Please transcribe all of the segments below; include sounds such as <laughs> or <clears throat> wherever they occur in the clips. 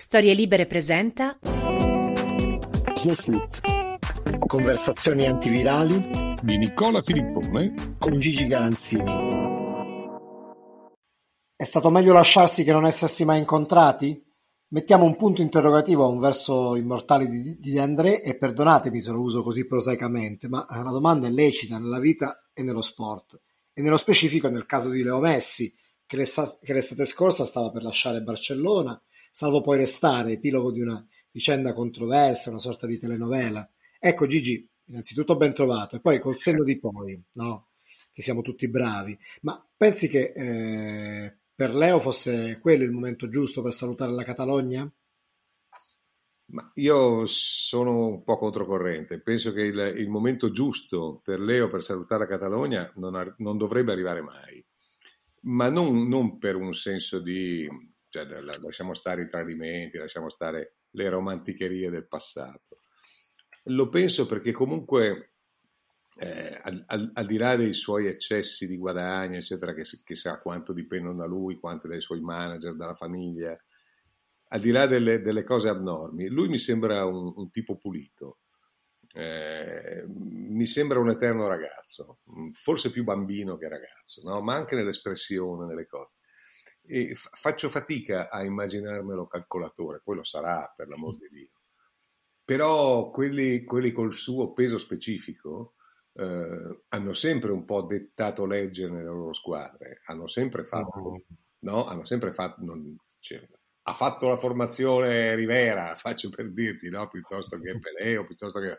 Storie Libere presenta Snowsuit. Conversazioni antivirali di Nicola Filippone con Gigi Garanzini. È stato meglio lasciarsi che non essersi mai incontrati? Mettiamo un punto interrogativo a un verso immortale di, di De André e perdonatemi se lo uso così prosaicamente, ma la domanda è lecita nella vita e nello sport, e nello specifico nel caso di Leo Messi, che l'estate scorsa stava per lasciare Barcellona, salvo poi restare epilogo di una vicenda controversa, una sorta di telenovela. Ecco Gigi, innanzitutto ben trovato, e poi col senno di poi, no? che siamo tutti bravi, ma pensi che eh, per Leo fosse quello il momento giusto per salutare la Catalogna? Ma io sono un po' controcorrente, penso che il, il momento giusto per Leo per salutare la Catalogna non, non dovrebbe arrivare mai, ma non, non, per un senso di, cioè, lasciamo stare i tradimenti, lasciamo stare le romanticherie del passato. Lo penso perché comunque eh, al, al, al, di là dei suoi eccessi di guadagno, eccetera, che, che sa quanto dipendono da lui, quanto dai suoi manager, dalla famiglia, al di là delle, delle cose abnormi, lui mi sembra un, un tipo pulito, eh, mi sembra un eterno ragazzo, forse più bambino che ragazzo, no? ma anche nell'espressione, nelle cose. E f- faccio fatica a immaginarmelo calcolatore, poi lo sarà per l'amor di Dio. Però quelli, quelli col suo peso specifico, eh, hanno sempre un po' dettato legge nelle loro squadre, hanno sempre fatto, oh. no? Hanno sempre fatto, non, cioè, ha fatto la formazione Rivera, <laughs> faccio per dirti, no? Piuttosto che <laughs> Peleo, piuttosto che...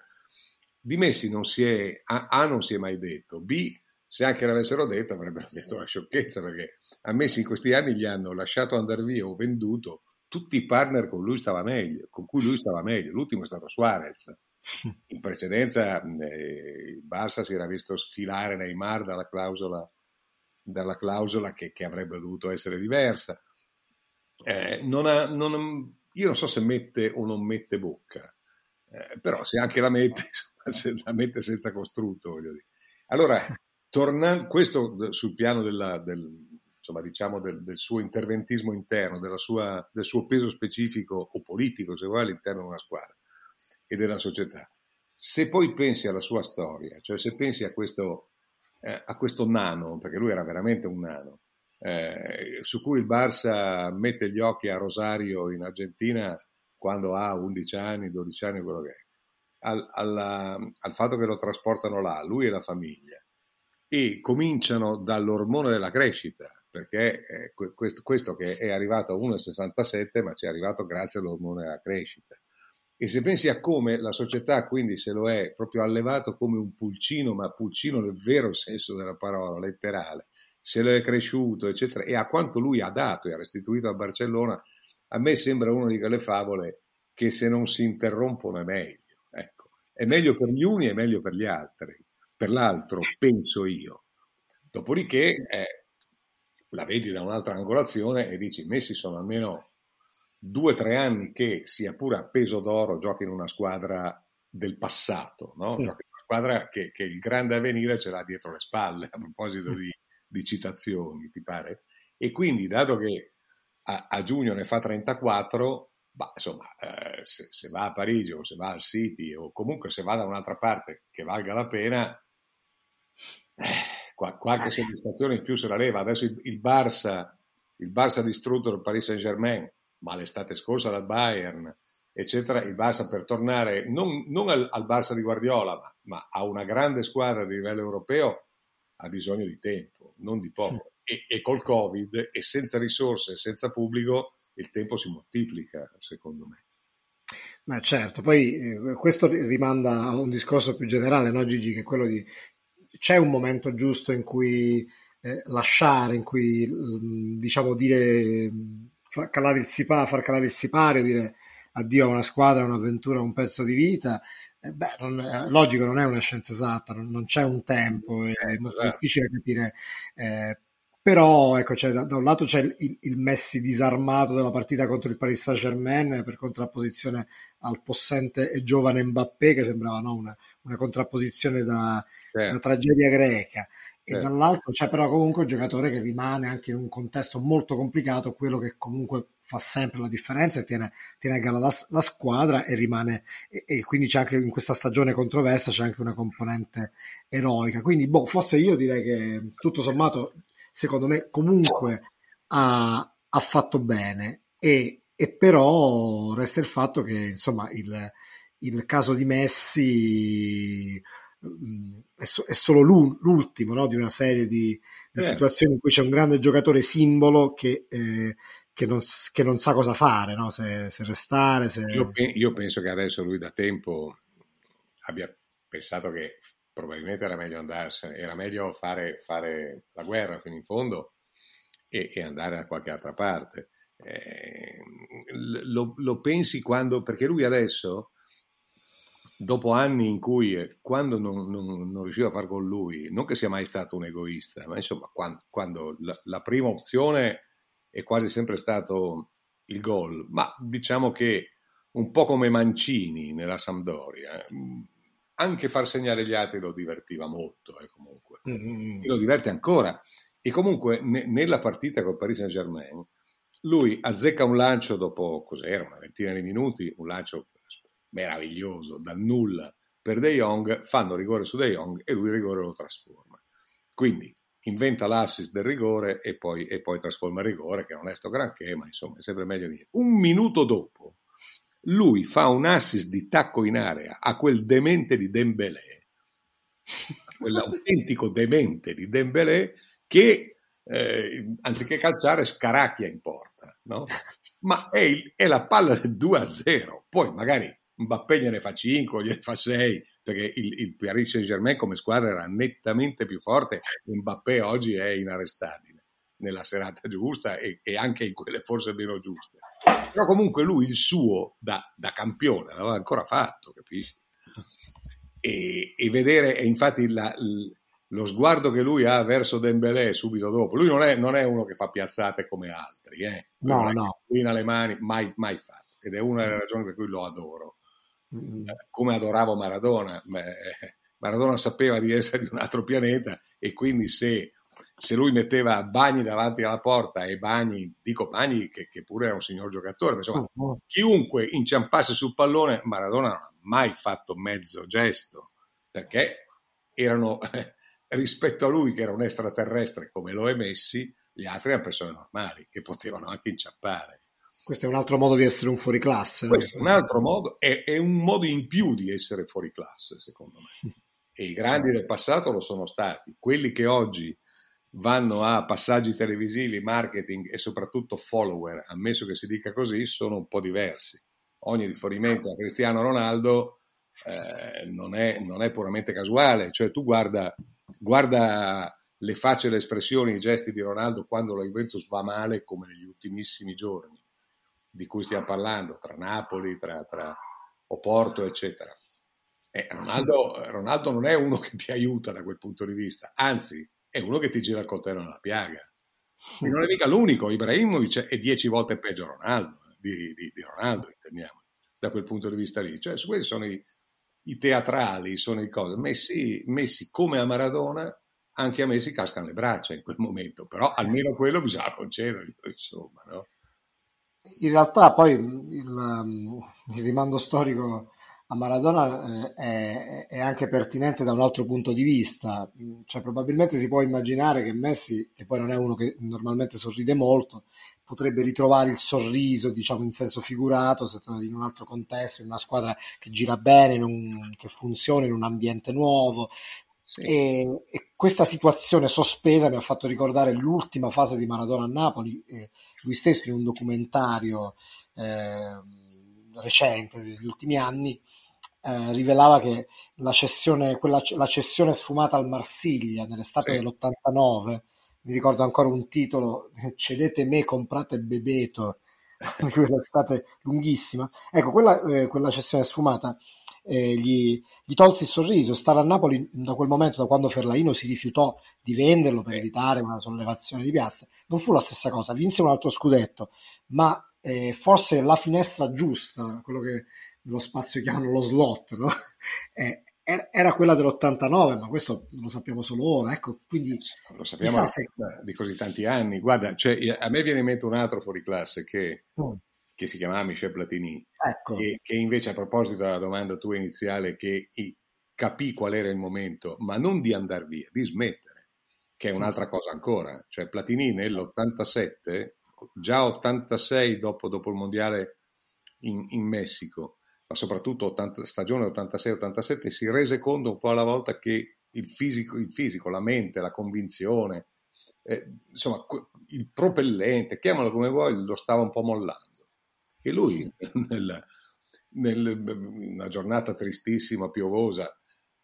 Di Messi non si è, A, A non si è mai detto, B se anche l'avessero detto avrebbero <laughs> detto una sciocchezza perché a Messi in questi anni gli hanno lasciato andare via o venduto tutti i partner con, lui stava meglio, con cui lui stava meglio. L'ultimo è stato Suarez, <laughs> in precedenza eh, il Barça si era visto sfilare Neymar dalla clausola, dalla clausola che, che, avrebbe dovuto essere diversa. Eh, non ha, non, io non so se mette o non mette bocca, eh, però se anche la mette, <laughs> se la mette senza costrutto, voglio dire. Allora, tornando, questo sul piano della, del, insomma, diciamo del, del, suo interventismo interno, sua, del suo peso specifico o politico, se vuoi, all'interno di una squadra e della società. Se poi pensi alla sua storia, cioè se pensi a questo, eh, a questo nano, perché lui era veramente un nano, eh, su cui il Barça mette gli occhi a Rosario in Argentina quando ha 11 anni, 12 anni, quello che è, al, alla, al fatto che lo trasportano là, lui e la famiglia, e cominciano dall'ormone della crescita, perché eh, questo, questo, che è arrivato a 1,67 ma ci è arrivato grazie all'ormone della crescita. E se pensi a come la società quindi se lo è proprio allevato come un pulcino, ma pulcino nel vero senso della parola, letterale, se lo è cresciuto, eccetera, e a quanto lui ha dato e ha restituito a Barcellona, a me sembra una di quelle favole che se non si interrompono è meglio. Ecco. È meglio per gli uni e meglio per gli altri. Per l'altro, penso io. Dopodiché eh, la vedi da un'altra angolazione e dici, messi sono almeno due o tre anni che, sia pure a peso d'oro, giochi in una squadra del passato, no? Sì. una squadra che, che, il grande avvenire ce l'ha dietro le spalle, a proposito di, di citazioni, ti pare? E quindi, dato che a, a giugno ne fa 34, bah, insomma, eh, se, se, va a Parigi o se va al City o comunque se va da un'altra parte che valga la pena, eh, qualche eh. soddisfazione in più se la leva. Adesso il, il Barça, il Barça ha distrutto il Paris Saint Germain, ma l'estate scorsa dal Bayern, eccetera, il Barça per tornare non, non al, al, Barça di Guardiola, ma, ma, a una grande squadra di livello europeo ha bisogno di tempo, non di poco. E, e col Covid e senza risorse, senza pubblico, il tempo si moltiplica, secondo me. Ma certo, poi eh, questo rimanda a un discorso più generale, no Gigi, che è quello di c'è un momento giusto in cui eh, lasciare, in cui mm, diciamo dire far calare il sipario, far calare il sipario, dire addio a una squadra, un'avventura, un pezzo di vita. Eh, beh, non, eh, logico, non è una scienza esatta, non, non c'è un tempo, è molto esatto. difficile capire eh, però ecco, cioè, da, da, un lato c'è il, il, Messi disarmato della partita contro il Paris Saint Germain per contrapposizione al possente e giovane Mbappé che sembrava no, una, una, contrapposizione da, certo. da, tragedia greca e certo. dall'altro c'è però comunque un giocatore che rimane anche in un contesto molto complicato quello che comunque fa sempre la differenza e tiene, tiene a galla la, la, squadra e rimane e, e, quindi c'è anche in questa stagione controversa c'è anche una componente eroica quindi boh forse io direi che tutto sommato secondo me comunque ha, ha fatto bene e, e, però resta il fatto che insomma il, il caso di Messi è, so, è solo l'ultimo no? di una serie di, di eh. situazioni in cui c'è un grande giocatore simbolo che, eh, che, non, che non, sa cosa fare, no? se, se, restare. Se... Io, io penso che adesso lui da tempo abbia pensato che probabilmente era meglio andarsene, era meglio fare, fare la guerra fino in fondo e, e andare da qualche altra parte. Eh, lo, lo, pensi quando, perché lui adesso, dopo anni in cui, eh, quando non, non, non, riusciva a far con lui, non che sia mai stato un egoista, ma insomma, quando, quando la, la, prima opzione è quasi sempre stato il gol, ma diciamo che un po' come Mancini nella Sampdoria, anche far segnare gli altri lo divertiva molto, eh, comunque. Mm-hmm. E lo diverte ancora. E comunque ne, nella partita col Paris Saint Germain, lui azzecca un lancio dopo, cos'era, una ventina di minuti, un lancio meraviglioso, dal nulla per De Jong, fanno rigore su De Jong e lui il rigore lo trasforma. Quindi inventa l'assist del rigore e poi, e poi trasforma il rigore, che non è sto granché, ma insomma è sempre meglio di niente. Un minuto dopo, lui fa un assist di tacco in area a quel demente di Dembélé, quell'autentico demente di Dembélé che eh, anziché calciare scaracchia in porta, no? ma è, il, è, la palla del 2-0, poi magari Mbappé gliene fa 5, gliene fa 6, perché il, il Paris Saint-Germain come squadra era nettamente più forte, Mbappé oggi è inarrestabile nella serata giusta e, e anche in quelle forse meno giuste. Però comunque lui il suo da, da campione l'aveva ancora fatto, capisci? E, e vedere, e infatti la, lo sguardo che lui ha verso Dembélé subito dopo, lui non è, non è uno che fa piazzate come altri, eh? no, no. Le mani, mai, mai fatto, ed è una delle ragioni per cui lo adoro. Mm. Come adoravo Maradona, Maradona sapeva di essere di un altro pianeta e quindi se se lui metteva Bagni davanti alla porta e Bagni, dico Bagni che, che pure era un signor giocatore, insomma, oh, oh. chiunque inciampasse sul pallone, Maradona non ha mai fatto mezzo gesto, perché erano, <laughs> rispetto a lui che era un extraterrestre come lo è Messi, gli altri erano persone normali che potevano anche inciampare. Questo è un altro modo di essere un fuoriclasse. No? Questo è un altro modo, è, è un modo in più di essere fuoriclasse, secondo me. <laughs> E i grandi del passato lo sono stati. Quelli che oggi vanno a passaggi televisivi, marketing e soprattutto follower, ammesso che si dica così, sono un po' diversi. Ogni riferimento a Cristiano Ronaldo eh, non, è, non, è, puramente casuale, cioè tu guarda, guarda le facce, le espressioni, i gesti di Ronaldo quando la Juventus va male come negli ultimissimi giorni di cui stiamo parlando, tra Napoli, tra, tra Oporto, eccetera. Eh, Ronaldo, Ronaldo non è uno che ti aiuta da quel punto di vista, anzi è uno che ti gira il coltello nella piaga. E non è mica l'unico, Ibrahimovic è dieci volte peggio Ronaldo, eh, di, di, di Ronaldo, intendiamo, da quel punto di vista lì. Cioè, questi sono i, i teatrali, sono i cose. Messi, Messi, come a Maradona, anche a Messi cascano le braccia in quel momento, però almeno quello bisogna concedergli, insomma, no? In realtà poi il, il rimando storico a Maradona eh, è, è, anche pertinente da un altro punto di vista, cioè probabilmente si può immaginare che Messi, che poi non è uno che normalmente sorride molto, potrebbe ritrovare il sorriso, diciamo in senso figurato, se in un altro contesto, in una squadra che gira bene, un, che funziona in un ambiente nuovo. Sì. E, e, questa situazione sospesa mi ha fatto ricordare l'ultima fase di Maradona a Napoli, lui stesso in un documentario eh, recente degli ultimi anni eh, rivelava che la cessione, quella, la cessione sfumata al Marsiglia nell'estate sì. dell'89 mi ricordo ancora un titolo, <laughs> cedete me, comprate Bebeto, di <laughs> quell'estate lunghissima. Ecco, quella, eh, quella cessione sfumata eh, gli, gli tolse il sorriso. Stare a Napoli da quel momento, da quando Ferlaino si rifiutò di venderlo per evitare una sollevazione di piazza, non fu la stessa cosa. Vinse un altro scudetto, ma eh, forse la finestra giusta, quello che nello spazio chiamano lo slot, no? <laughs> eh, era quella dell'89, ma questo lo sappiamo solo ora. Ecco, quindi lo sappiamo se... di così tanti anni. Guarda, cioè, a me viene in mente un altro fuori classe che, mm. Che si chiamava Michel Platini, ecco. che, che, invece a proposito della domanda tua iniziale, che capì qual era il momento, ma non di andare via, di smettere, che è un'altra cosa ancora. Cioè Platini nell'87, già 86 dopo, dopo il mondiale in, in Messico, ma soprattutto 80, stagione 86-87, si rese conto un po' alla volta che il fisico, il fisico la mente, la convinzione, eh, insomma, il propellente, chiamalo come vuoi, lo stava un po' mollando. E lui, <laughs> nel, nel, una giornata tristissima, piovosa,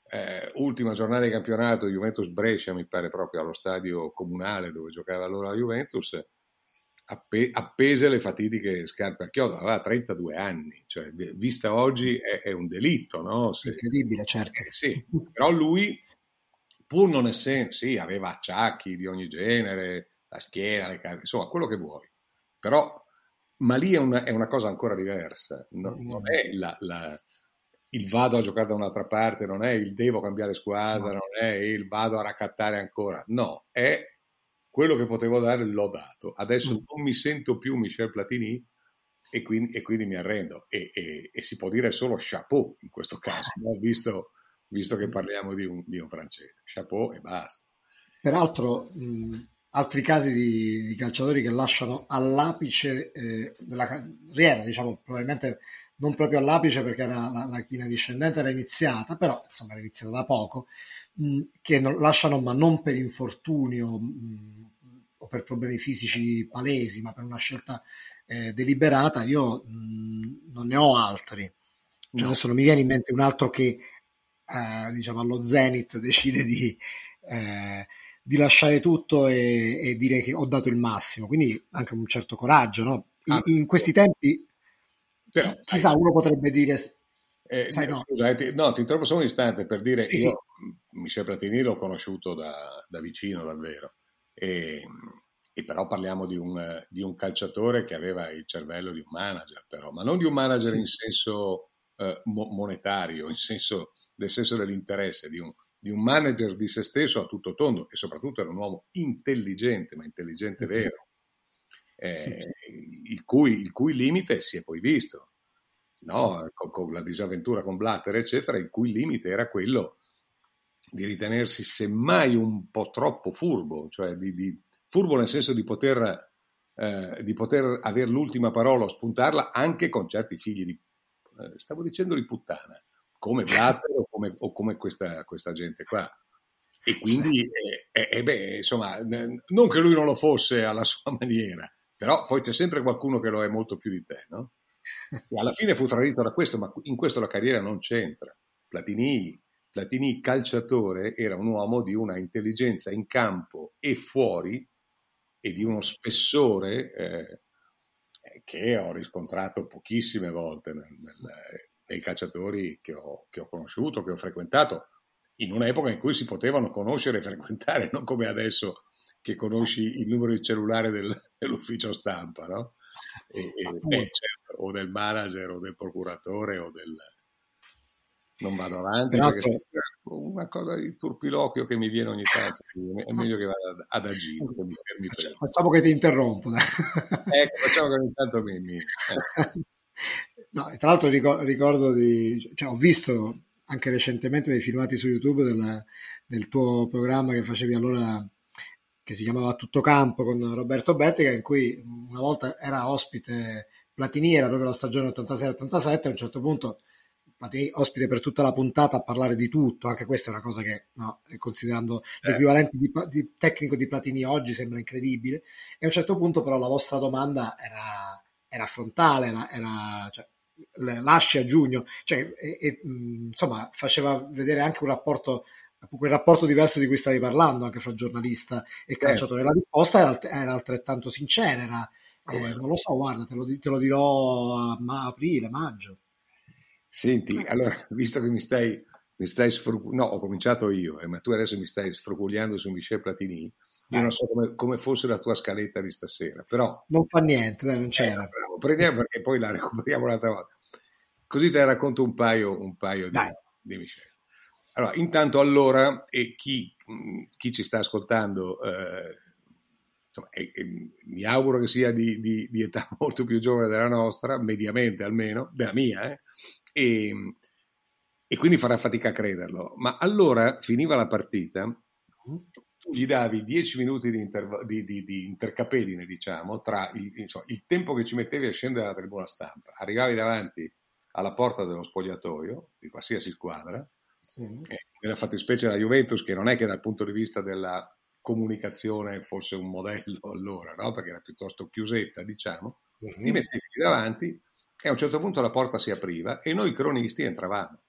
eh, ultima giornata di campionato, Juventus Brescia, mi pare proprio allo stadio comunale dove giocava allora la Juventus, appe- appese le fatidiche scarpe a chiodo, aveva 32 anni, cioè vista oggi è, è un delitto, no? Se, Incredibile, certo. Eh, sì, però lui, pur non essendo, sì, aveva acciacchi di ogni genere, la schiena, le carte, insomma, quello che vuoi, però, ma lì è una, è una cosa ancora diversa, no, mm. non è la, la il vado a giocare da un'altra parte, non è il devo cambiare squadra, no. non è il vado a raccattare ancora, no, è quello che potevo dare l'ho dato. Adesso mm. non mi sento più Michel Platini e quindi, e quindi mi arrendo. E, e, e, si può dire solo chapeau in questo caso, <laughs> no? visto, visto, che parliamo di un, di un, francese. Chapeau e basta. Peraltro, mh, altri casi di, di, calciatori che lasciano all'apice eh, della carriera, diciamo probabilmente non proprio all'apice perché era la, la china discendente era iniziata, però insomma era iniziata da poco, mh, che non, lasciano ma non per infortunio, mh, o per problemi fisici palesi, ma per una scelta eh, deliberata, io mh, non ne ho altri. Cioè. Adesso non mi viene in mente un altro che eh, diciamo allo Zenith decide di, eh, di lasciare tutto e, e, dire che ho dato il massimo, quindi anche un certo coraggio. No? In, ah, in, questi tempi, però, chissà, uno potrebbe dire. Eh, sai, no. Scusa, eh, ti, no, ti trovo solo un istante per dire sì, io sì. Michel Platini l'ho conosciuto da, da vicino davvero e, e però parliamo di un, di un, calciatore che aveva il cervello di un manager, però, ma non di un manager sì. in senso eh, mo- monetario, in senso, nel senso dell'interesse, di un, di un, manager di se stesso a tutto tondo e soprattutto era un uomo intelligente, ma intelligente vero, eh, il, cui, il, cui, limite si è poi visto. No? Con, con la disavventura con Blatter, eccetera, il cui limite era quello di ritenersi semmai un po' troppo furbo, cioè di, di furbo nel senso di poter, eh, di poter avere l'ultima parola o spuntarla anche con certi figli di, eh, stavo dicendo di puttana, come Blatter o come, o come questa, questa, gente qua. E quindi, eh, eh, beh, insomma, non che lui non lo fosse alla sua <laughs> maniera, però poi c'è sempre qualcuno che lo è molto più di te, no? E alla fine fu tradito da questo, ma in questo la carriera non c'entra. Platini Platini calciatore era un uomo di una intelligenza in campo e fuori e di uno spessore eh, che ho riscontrato pochissime volte nel, nel, nei calciatori che ho, che ho conosciuto, che ho frequentato, in un'epoca in cui si potevano conoscere e frequentare, non come adesso che conosci il numero di cellulare del, <laughs> dell'ufficio stampa, no? E, e, eh, certo, o del manager o del procuratore o del, non vado avanti Peraltro... perché una cosa di turpiloquio che mi viene ogni tanto, è meglio che vada ad agire. Facciamo che ti interrompo. ecco, facciamo che ogni tanto mi... mi eh. <laughs> no, tra l'altro ricordo di... Cioè, ho visto anche recentemente dei filmati su YouTube del, del tuo programma che facevi allora che si chiamava Tutto Campo con Roberto Bettica, in cui una volta era ospite Platini, era proprio la stagione 86-87, a un certo punto Platini ospite per tutta la puntata a parlare di tutto, anche questa è una cosa che, no, considerando eh. l'equivalente di, di, tecnico di Platini oggi, sembra incredibile, e a un certo punto però la vostra domanda era, era frontale, era, era cioè, lasci a giugno, cioè, e, e, insomma faceva vedere anche un rapporto quel rapporto diverso di cui stavi parlando anche fra giornalista e certo. calciatore. La risposta era, era altrettanto sincera, era, eh, non lo so, guarda, te lo, te lo dirò a ma, aprile, maggio. Senti, ecco. allora, visto che mi stai, mi stai sfruculiando, no, ho cominciato io, eh, ma tu adesso mi stai sfruculiando su Michel Platini, io non so come, come, fosse la tua scaletta di stasera, però... Non fa niente, dai, non c'era. Eh, bravo, prendiamo perché poi la recuperiamo un'altra volta. Così te ne racconto un paio, un paio di, di Michel. Allora, intanto allora, e chi, chi ci sta ascoltando, eh, insomma, e, e, mi auguro che sia di, di, di, età <laughs> molto più giovane della nostra, mediamente almeno, della mia, eh, e, e, quindi farà fatica a crederlo. Ma allora finiva la partita, tu gli davi 10 minuti di, interv- di, di intercapedine, diciamo, tra il, insomma, il tempo che ci mettevi a scendere dalla tribuna stampa, arrivavi davanti alla porta dello spogliatoio di qualsiasi squadra, Mm. Eh, nella fattispecie la Juventus, che non è che dal punto di vista della comunicazione fosse un modello <laughs> allora, no? perché era piuttosto chiusetta, diciamo, mm. ti mettevi davanti e a un certo punto la porta si apriva e noi cronisti entravamo.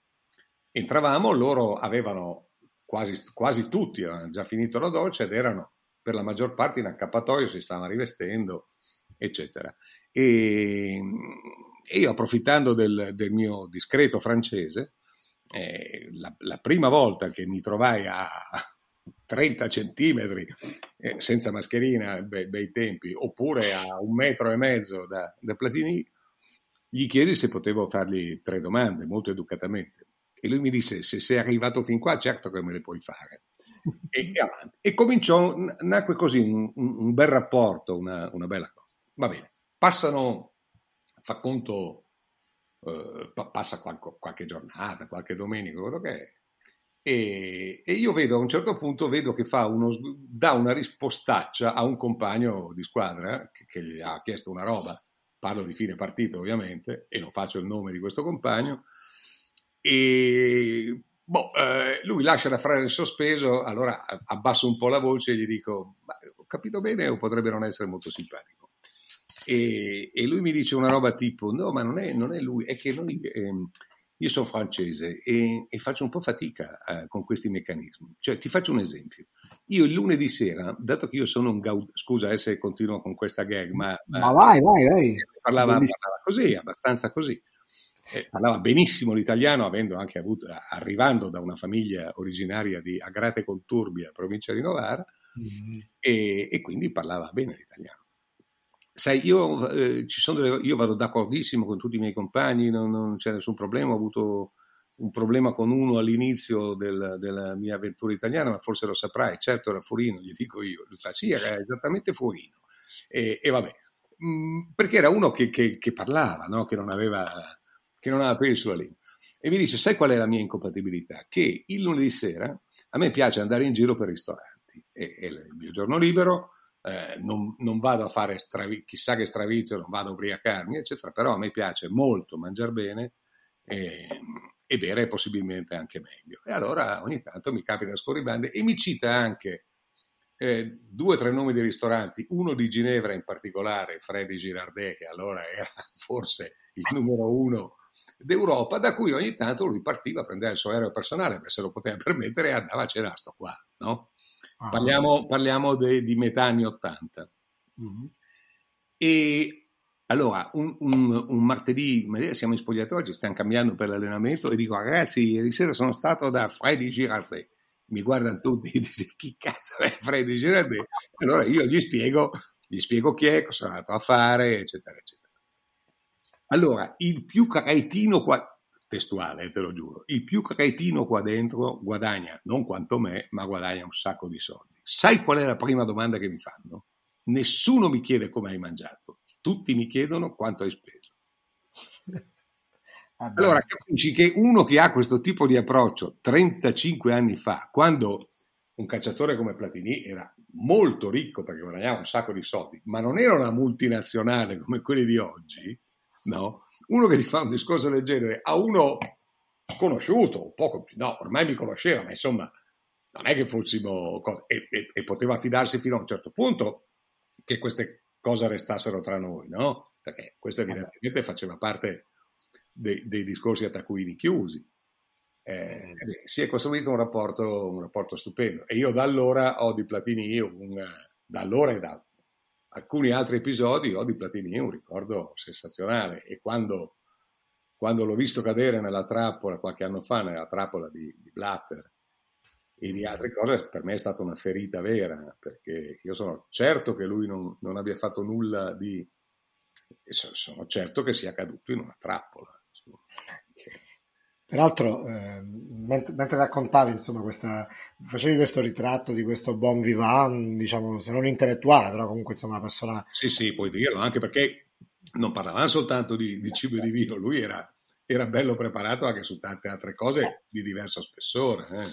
Entravamo, loro avevano quasi, quasi tutti, avevano già finito la doccia ed erano per la maggior parte in accappatoio, si stavano rivestendo, eccetera. E, e io approfittando del, del mio discreto francese, eh, la, la, prima volta che mi trovai a <laughs> 30 centimetri eh, senza mascherina, bei, bei, tempi, oppure a un metro e mezzo da, da Platini, gli chiesi se potevo fargli tre domande, molto educatamente. E lui mi disse, se sei arrivato fin qua, certo che me le puoi fare. <laughs> E, e, cominciò, nacque così un, un, un bel rapporto, una, una, bella cosa. Va bene, passano, fa conto, eh, passa qualche, qualche, giornata, qualche domenica, quello che è, e, e, io vedo a un certo punto vedo che fa uno, dà una rispostaccia a un compagno di squadra che, che gli ha chiesto una roba, parlo di fine partita ovviamente, e non faccio il nome di questo compagno, e boh, eh, lui lascia la frase in sospeso, allora abbasso un po' la voce e gli dico, ho capito bene o potrebbe non essere molto simpatico. E, e, lui mi dice una roba tipo: No, ma non è, non è lui, è che noi, eh, io sono francese e, e, faccio un po' fatica eh, con questi meccanismi. Cioè, ti faccio un esempio. Io il lunedì sera, dato che io sono un gaud... scusa eh, se continuo con questa gag, ma, ma vai, vai, vai. Parlava, parlava così, abbastanza così. Eh, parlava benissimo l'italiano, avendo anche avuto, arrivando da una famiglia originaria di Agrate Conturbia, provincia di Novara, mm-hmm. e, e quindi parlava bene l'italiano. Sai, io, eh, delle, io, vado d'accordissimo con tutti i miei compagni, non, non, c'è nessun problema, ho avuto un problema con uno all'inizio del, della mia avventura italiana, ma forse lo saprai, certo era Furino, gli dico io, lui fa sì, era esattamente Furino, e, e vabbè, mm, perché era uno che, che, che parlava, no? che, non aveva, che non aveva peli sulla lingua. E mi dice, sai qual è la mia incompatibilità? Che il lunedì sera a me piace andare in giro per ristoranti, e, e il mio giorno libero eh, non, non, vado a fare stravi, chissà che stravizio, non vado a ubriacarmi, eccetera, però a me piace molto mangiare bene e, e bere possibilmente anche meglio. E allora ogni tanto mi capita scorribande e mi cita anche eh, due o tre nomi di ristoranti, uno di Ginevra in particolare, Freddy Girardet, che allora era forse il numero uno d'Europa, da cui ogni tanto lui partiva a prendere il suo aereo personale, perché se lo poteva permettere e andava a cena, sto qua, no? Ah, parliamo, parliamo de, di metà anni 80. Mm-hmm. E allora, un, un, un, martedì, siamo in spogliatoio, ci stiamo cambiando per l'allenamento e dico ragazzi, ieri sera sono stato da Freddy Girardet. Mi guardano tutti <laughs> e dicono chi cazzo è Freddy Girardet? Allora io gli spiego, gli spiego chi è, cosa è andato a fare, eccetera, eccetera. Allora, il più cretino qua, testuale, te lo giuro. Il più cretino qua dentro guadagna non quanto me, ma guadagna un sacco di soldi. Sai qual è la prima domanda che mi fanno? Nessuno mi chiede come hai mangiato, tutti mi chiedono quanto hai speso. <laughs> allora capisci che uno che ha questo tipo di approccio 35 anni fa, quando un calciatore come Platini era molto ricco perché guadagnava un sacco di soldi, ma non era una multinazionale come quelli di oggi, no? Uno che ti fa un discorso del genere a uno conosciuto, un poco più, no, ormai mi conosceva, ma insomma, non è che fossimo, e, e, e poteva fidarsi fino a un certo punto che queste cose restassero tra noi, no? Perché questo evidentemente faceva parte dei, dei discorsi a taccuini chiusi. Eh, si è costruito un rapporto, un rapporto, stupendo e io da allora ho di Platini, un, da allora e da alcuni altri episodi ho di Platini un ricordo sensazionale e quando, quando l'ho visto cadere nella trappola qualche anno fa, nella trappola di, di Blatter e di altre cose, per me è stata una ferita vera perché io sono certo che lui non, non abbia fatto nulla di... sono certo che sia caduto in una trappola. Peraltro, eh, mentre, mentre, raccontavi, insomma, questa, facevi questo ritratto di questo buon vivant, diciamo, se non intellettuale, però comunque, insomma, una persona... Sì, sì, puoi dirlo, anche perché non parlavamo soltanto di, di cibo e di vino, lui era, era, bello preparato anche su tante altre cose di diverso spessore. Eh.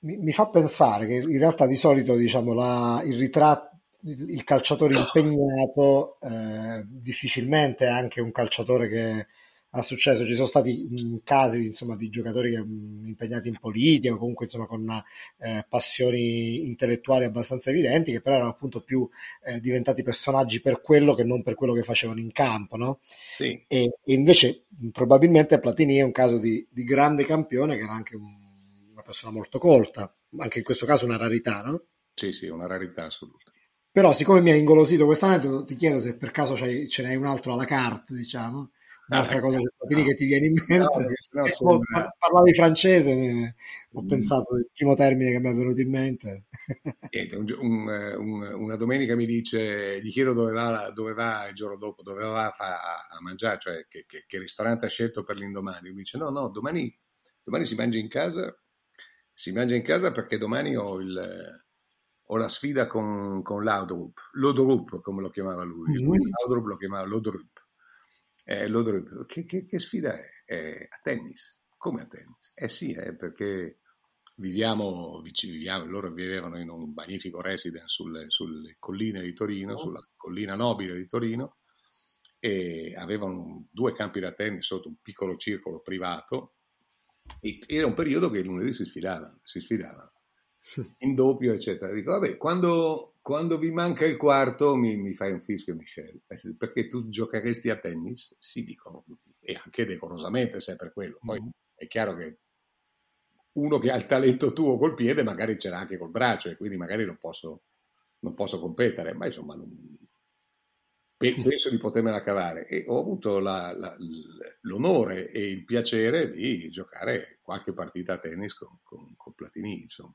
Mi, mi, fa pensare che in realtà di solito, diciamo, la, il ritratto il calciatore impegnato eh, difficilmente è anche un calciatore che ha successo. Ci sono stati mh, casi insomma, di giocatori mh, impegnati in politica o comunque insomma, con eh, passioni intellettuali abbastanza evidenti, che però erano appunto più eh, diventati personaggi per quello che non per quello che facevano in campo. No? Sì. E, e, invece probabilmente Platini è un caso di, di grande campione che era anche un, una persona molto colta, anche in questo caso una rarità, no? Sì, sì, una rarità assoluta. Però, siccome mi ha ingolosito questo aneddoto, ti chiedo se per caso ce n'hai un altro alla carta, diciamo, un'altra cosa no, che ti viene in mente. No, no, Parlavi francese, ho mm. pensato il primo termine che mi è venuto in mente. <laughs> un, un, una domenica mi dice, gli chiedo dove va, dove va il giorno dopo, dove va a, a mangiare, cioè che, che, che, ristorante ha scelto per l'indomani. Mi dice, no, no, domani, domani si mangia in casa, si mangia in casa perché domani ho il ho la sfida con, con l'Audrup, l'Odrup come lo chiamava lui, mm-hmm. l'Audrup lo chiamava l'Odrup. Eh, Lodro, che, che, che, sfida è? è? A tennis. Come a tennis? Eh sì, eh, perché viviamo, viviamo, loro vivevano in un magnifico residence sulle, sulle colline di Torino, oh. sulla collina nobile di Torino, e avevano due campi da tennis sotto un piccolo circolo privato. E era un periodo che il lunedì si sfidavano, si sfidavano <laughs> in doppio, eccetera. Dico, vabbè, quando, quando vi manca il quarto mi, mi, fai un fischio, Michel, eh, perché tu giocheresti a tennis? Sì, dico, e anche decorosamente se è per quello. Poi mm. è chiaro che uno che ha il talento tuo col piede magari ce l'ha anche col braccio e quindi magari non posso, non posso competere, ma insomma non, <laughs> penso di potermela cavare e ho avuto la, la, l'onore e il piacere di giocare qualche partita a tennis con, con, con Platini, insomma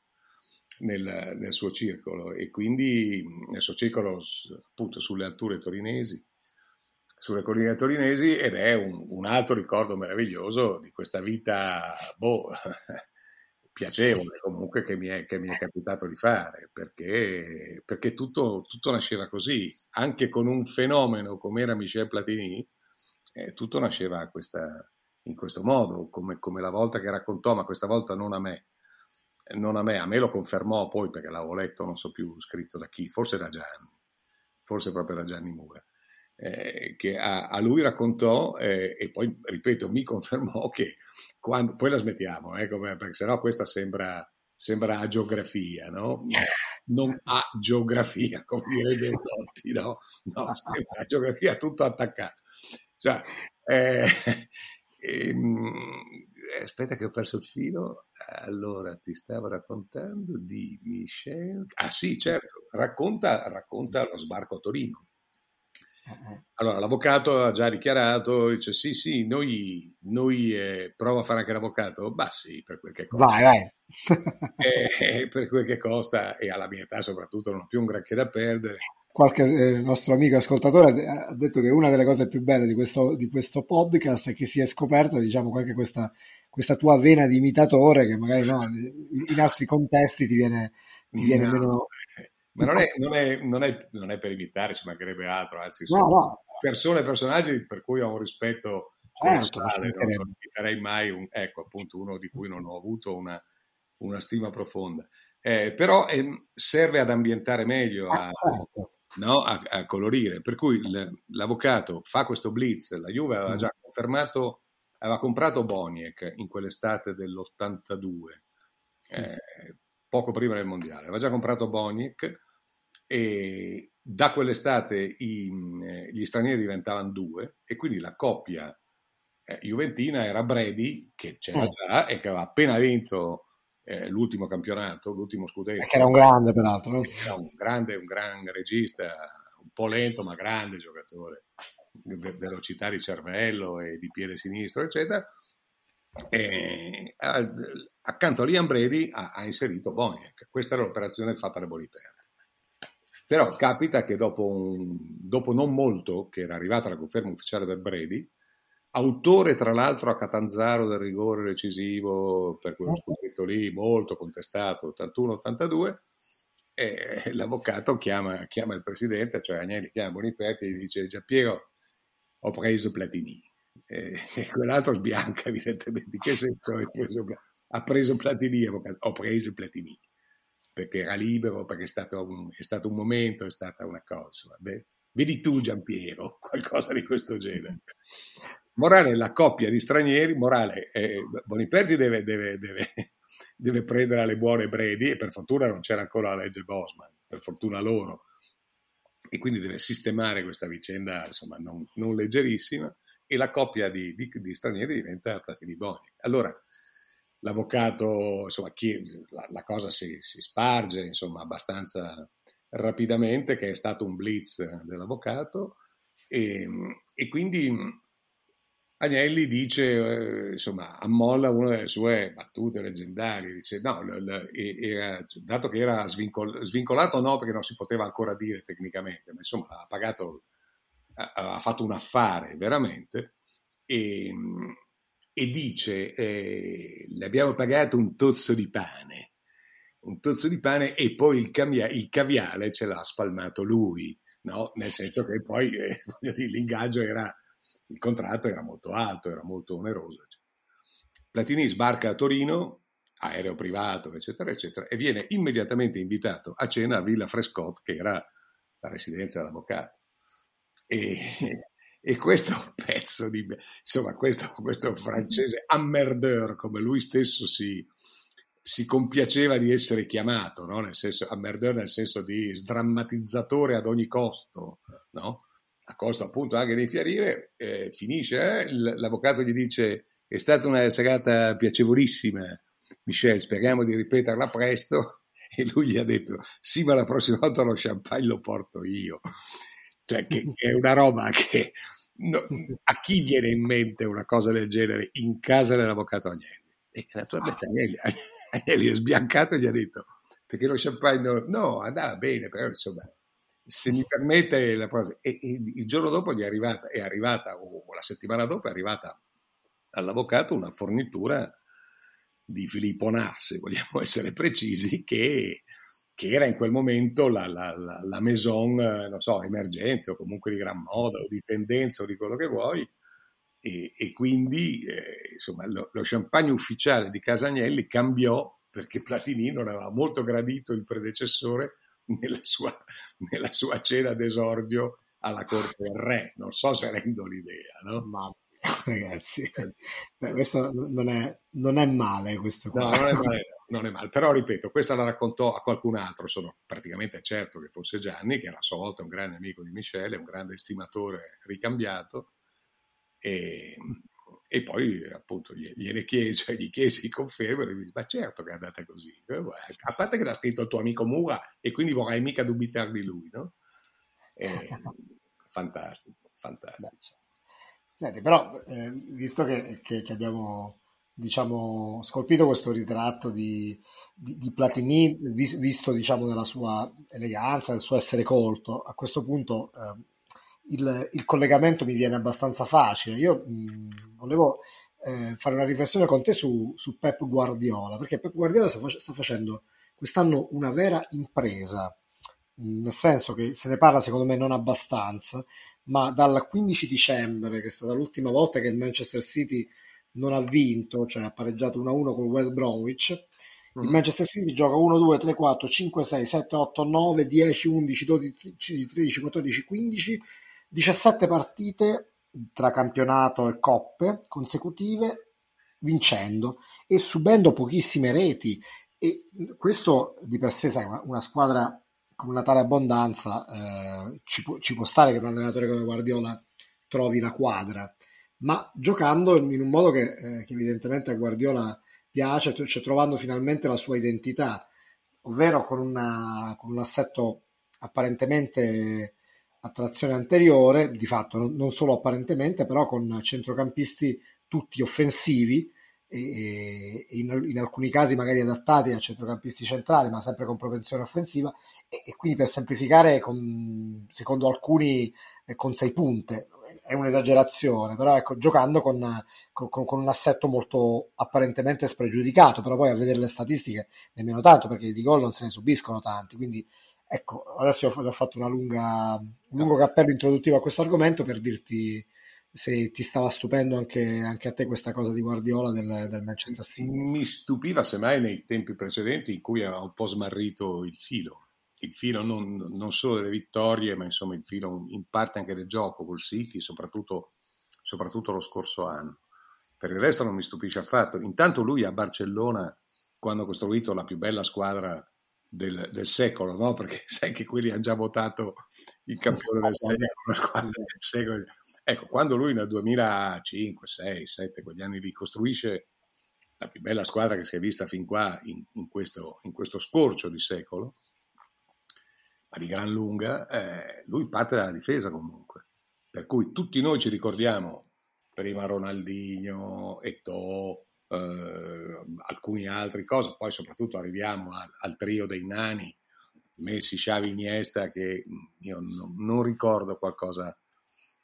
nel, nel, suo circolo e quindi nel suo circolo appunto sulle alture torinesi, sulle colline torinesi ed è un, un altro ricordo meraviglioso di questa vita boh, <laughs> piacevole comunque che mi, è, che mi, è, capitato di fare perché, perché tutto, tutto, nasceva così, anche con un fenomeno come era Michel Platini, eh, tutto nasceva questa, in questo modo, come, come la volta che raccontò, ma questa volta non a me, non a me, a me lo confermò poi perché l'avevo letto, non so più scritto da chi, forse da Gianni, forse proprio da Gianni Mura, eh, che a, a, lui raccontò eh, e poi, ripeto, mi confermò che quando, poi la smettiamo, eh, perché sennò questa sembra, sembra a geografia, no? <laughs> Non a geografia, come direbbe Totti, no? No, sembra a geografia tutto attaccato. Cioè, eh, <laughs> ehm, eh, aspetta che ho perso il filo. Allora, ti stavo raccontando di Michel. Ah sì, certo, racconta, racconta lo sbarco a Torino. Allora, l'avvocato ha già dichiarato, dice sì, sì, noi, noi eh, prova a fare anche l'avvocato? Bah sì, per quel che costa. Vai, vai. <laughs> eh, per quel che costa e alla mia età soprattutto non ho più un granché da perdere qualche eh, nostro amico ascoltatore ha detto che una delle cose più belle di questo, di questo podcast è che si è scoperta diciamo anche questa, questa, tua vena di imitatore che magari no, in altri contesti ti viene, ti viene no, meno ma non è, non, è, non, è, non è, per imitare ci mancherebbe altro anzi sono no, no. persone personaggi per cui ho un rispetto certo, non imiterei mai un, ecco appunto uno di cui non ho avuto una, una stima profonda eh, però eh, serve ad ambientare meglio, a, ah, certo. no? a, a colorire. Per cui l'avvocato fa questo blitz, la Juve aveva mm. già confermato, aveva comprato Boniek in quell'estate dell'82, eh, poco prima del mondiale, aveva già comprato Boniek e da quell'estate i, eh, gli stranieri diventavano due e quindi la coppia eh, juventina era Brady che c'era oh. già e che aveva appena vinto eh, l'ultimo campionato, l'ultimo scudetto. che era un grande peraltro. Era un grande, un gran regista, un po' lento ma grande giocatore, Ve- velocità di cervello e di piede sinistro, eccetera. E, accanto a Liam Brady ha, ha inserito Boniek. Questa era l'operazione fatta da Boniper. Però capita che dopo, un, dopo non molto, che era arrivata la conferma ufficiale del Brady, autore tra l'altro a Catanzaro del rigore decisivo per quello scudetto lì, molto contestato, 81-82, e l'avvocato chiama, chiama, il presidente, cioè Agnelli chiama Bonipetti e gli dice Giampiero ho preso Platini e, e quell'altro sbianca evidentemente, che senso preso, ha preso Platini, ho preso Platini perché era libero, perché è stato un, è stato un momento, è stata una cosa. Vabbè. Vedi tu Giampiero, qualcosa di questo genere. Morale la coppia di stranieri, Morale, eh, Boniperti deve, deve, deve, deve, prendere alle buone Bredi e per fortuna non c'era ancora la legge Bosman, per fortuna loro, e quindi deve sistemare questa vicenda insomma non, non leggerissima e la coppia di, di, di stranieri diventa Platini Boni. Allora, l'avvocato, insomma, chi, la, la, cosa si, si, sparge insomma abbastanza rapidamente che è stato un blitz dell'avvocato e, e quindi Agnelli dice, eh, insomma, ammolla una delle sue battute leggendarie, dice no, l- l- era, dato che era svincol- svincolato no perché non si poteva ancora dire tecnicamente, ma insomma ha pagato, ha, ha fatto un affare veramente e, e dice eh, le abbiamo pagato un tozzo di pane, un tozzo di pane e poi il, camia- il caviale ce l'ha spalmato lui, no? nel senso che poi eh, <laughs> l'ingaggio era il contratto era molto alto, era molto oneroso. Eccetera. Platini sbarca a Torino, aereo privato, eccetera, eccetera, e viene immediatamente invitato a cena a Villa Frescot, che era la residenza dell'avvocato. E, e questo pezzo di, insomma, questo, questo francese ammerdeur, come lui stesso si, si compiaceva di essere chiamato, no? nel senso, ammerdeur nel senso di sdrammatizzatore ad ogni costo, no? A costo appunto anche di fiarire, eh, finisce, eh? l'avvocato gli dice è stata una serata piacevolissima, Michel, speriamo di ripeterla presto, e lui gli ha detto sì, ma la prossima volta lo champagne lo porto io. Cioè, che, che è una roba che no, a chi viene in mente una cosa del genere in casa dell'avvocato Agnelli? E naturalmente Agnelli, Agnelli è sbiancato e gli ha detto perché lo champagne no, no andava bene, però insomma se mi permette la cosa, e, e il giorno dopo gli è arrivata, è arrivata, o la settimana dopo è arrivata all'avvocato una fornitura di Filippo Nà, se vogliamo <laughs> essere precisi, che, che era in quel momento la, la, la, la, maison, non so, emergente o comunque di gran moda o di tendenza o di quello che vuoi. E, e quindi eh, insomma, lo, lo, champagne ufficiale di Casagnelli cambiò perché Platini non aveva molto gradito il predecessore <laughs> nella sua, nella sua cena d'esordio alla corte del re. Non so se rendo l'idea, no? Ma <laughs> ragazzi, beh, <laughs> questo non è, non è male. Questo no, non è male, non è male. Però ripeto, questa la raccontò a qualcun altro. Sono praticamente certo che fosse Gianni, che era a sua volta un grande amico di Michele, un grande estimatore ricambiato. E, e poi appunto gliene chiese, cioè gli chiesi conferma e mi dice, ma certo che è andata così. A parte che l'ha scritto il tuo amico Mura e quindi vorrai mica dubitare di lui, no? Eh, <laughs> fantastico, fantastico. Senti, però, eh, visto che, che, che, abbiamo diciamo, scolpito questo ritratto di, di, di Platini, vis, visto diciamo, nella sua eleganza, nel suo essere colto, a questo punto eh, il, il, collegamento mi viene abbastanza facile. Io mh, volevo eh, fare una riflessione con te su, su, Pep Guardiola, perché Pep Guardiola sta, sta facendo quest'anno una vera impresa, nel senso che se ne parla secondo me non abbastanza, ma dal 15 dicembre, che è stata l'ultima volta che il Manchester City non ha vinto, cioè ha pareggiato 1-1 con West Bromwich, Il Manchester City gioca 1, 2, 3, 4, 5, 6, 7, 8, 9, 10, 11, 12, 13, 14, 15, 17 partite tra campionato e coppe consecutive vincendo e subendo pochissime reti. E questo di per sé sai una, una squadra con una tale abbondanza eh, ci, può, ci, può, stare che un allenatore come Guardiola trovi la quadra ma giocando in un modo che, eh, che evidentemente a Guardiola piace, cioè trovando finalmente la sua identità, ovvero con, una, con un assetto apparentemente a trazione anteriore, di fatto non, solo apparentemente, però con centrocampisti tutti offensivi e, e in, in, alcuni casi magari adattati a centrocampisti centrali, ma sempre con propensione offensiva e, e quindi per semplificare, con, secondo alcuni, eh, con sei punte. È un'esagerazione, però ecco, giocando con, con, con, un assetto molto apparentemente spregiudicato, però poi a vedere le statistiche nemmeno tanto, perché di gol non se ne subiscono tanti, quindi ecco, adesso ho, fatto una lunga, un lungo cappello introduttivo a questo argomento per dirti se ti stava stupendo anche, anche a te questa cosa di Guardiola del, del Manchester City. Mi stupiva semmai nei tempi precedenti in cui aveva un po' smarrito il filo il filo non, non, solo delle vittorie, ma insomma il filo in parte anche del gioco col City, soprattutto, soprattutto lo scorso anno. Per il resto non mi stupisce affatto. Intanto lui a Barcellona, quando ha costruito la più bella squadra del, del secolo, no? perché <laughs> sai che quelli hanno già votato il campione del secolo, del secolo. Ecco, quando lui nel 2005, 6, 7, quegli anni lì, costruisce la più bella squadra che si è vista fin qua in, in, questo, in questo scorcio di secolo, ma di gran lunga, eh, lui parte dalla difesa comunque. Per cui tutti noi ci ricordiamo prima Ronaldinho, Eto'o, eh, alcuni altri cose, poi soprattutto arriviamo al, al, trio dei nani, Messi, Xavi, Iniesta, che io non, non ricordo qualcosa,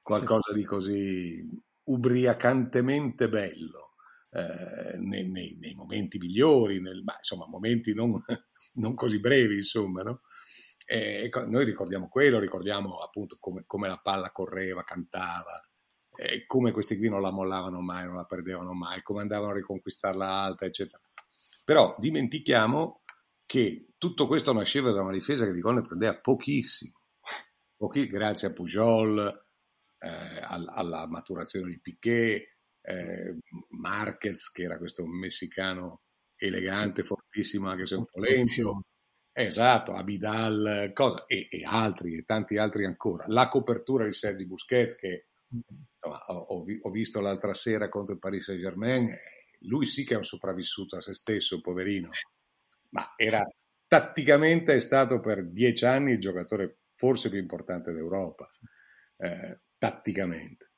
qualcosa di così ubriacantemente bello. Eh, nei, nei, nei, momenti migliori, nel, bah, insomma, momenti non, <laughs> non, così brevi, insomma, no? E noi ricordiamo quello, ricordiamo appunto come, come la palla correva, cantava, come questi qui non la mollavano mai, non la perdevano mai, come andavano a riconquistarla alta, eccetera. Però dimentichiamo che tutto questo nasceva da una difesa che di gol ne prendeva pochissimo, Pochi, grazie a Pujol, eh, alla maturazione di Piquet, eh, Marquez, che era questo messicano elegante, sì. fortissimo, anche se un po' lento. Esatto, Abidal, cosa, e, e, altri, e tanti altri ancora. La copertura di Sergi Busquets, che insomma, ho, ho, visto l'altra sera contro il Paris Saint-Germain, lui sì che è un sopravvissuto a se stesso, poverino, ma era tatticamente è stato per dieci anni il giocatore forse più importante d'Europa, eh, tatticamente.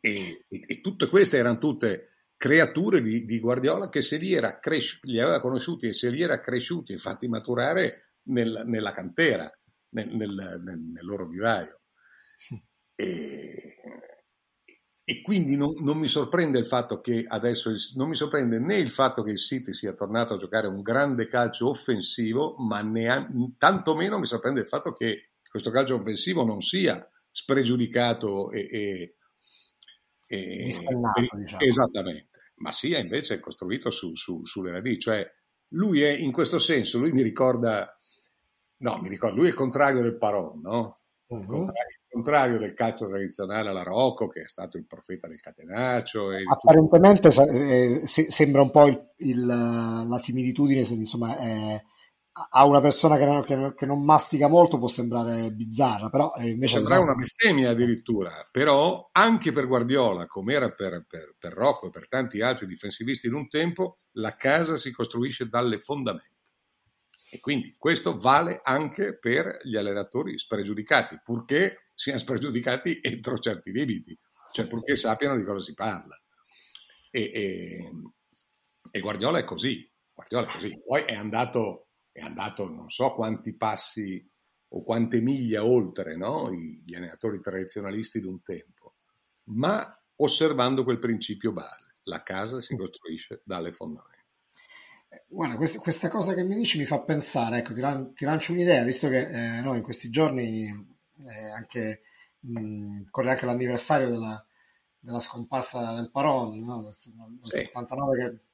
E, e, e tutte queste erano tutte creature di, di Guardiola che se li, era cres- li aveva conosciuti e se li era cresciuti e fatti maturare nel, nella cantera, nel, nel, nel, loro vivaio. <laughs> E, e quindi non, non, mi sorprende il fatto che adesso il, non mi sorprende né il fatto che il City sia tornato a giocare un grande calcio offensivo, ma neanche, tantomeno mi sorprende il fatto che questo calcio offensivo non sia spregiudicato e, e, e diciamo. esattamente ma sia invece costruito su, su, sulle radici. Cioè, lui è in questo senso, lui mi ricorda, no, mi ricorda, lui è il contrario del Paron, no? Uh-huh. Il, contrario, contrario, del calcio tradizionale alla Rocco, che è stato il profeta del catenaccio. Apparentemente tutto... eh, sembra un po' il, il, la similitudine, insomma, è a una persona che non, che, che non, mastica molto può sembrare bizzarra, però eh, invece... Sembrare no. una bestemmia addirittura, però anche per Guardiola, come era per, per, per Rocco e per tanti altri difensivisti in un tempo, la casa si costruisce dalle fondamenta. E quindi questo vale anche per gli allenatori spregiudicati, purché siano spregiudicati <laughs> entro certi limiti, cioè purché sappiano di cosa si parla. E, e, e Guardiola è così, Guardiola è così. Poi è andato è andato non so quanti passi o quante miglia oltre no? gli allenatori tradizionalisti di un tempo, ma osservando quel principio base, la casa si costruisce dalle fondamenta. Eh, guarda, questa, cosa che mi dici mi fa pensare, ecco, ti, ti lancio un'idea, visto che eh, noi in questi giorni eh, anche, mh, corre anche l'anniversario della, della scomparsa del Paron, no? del, del sì. 79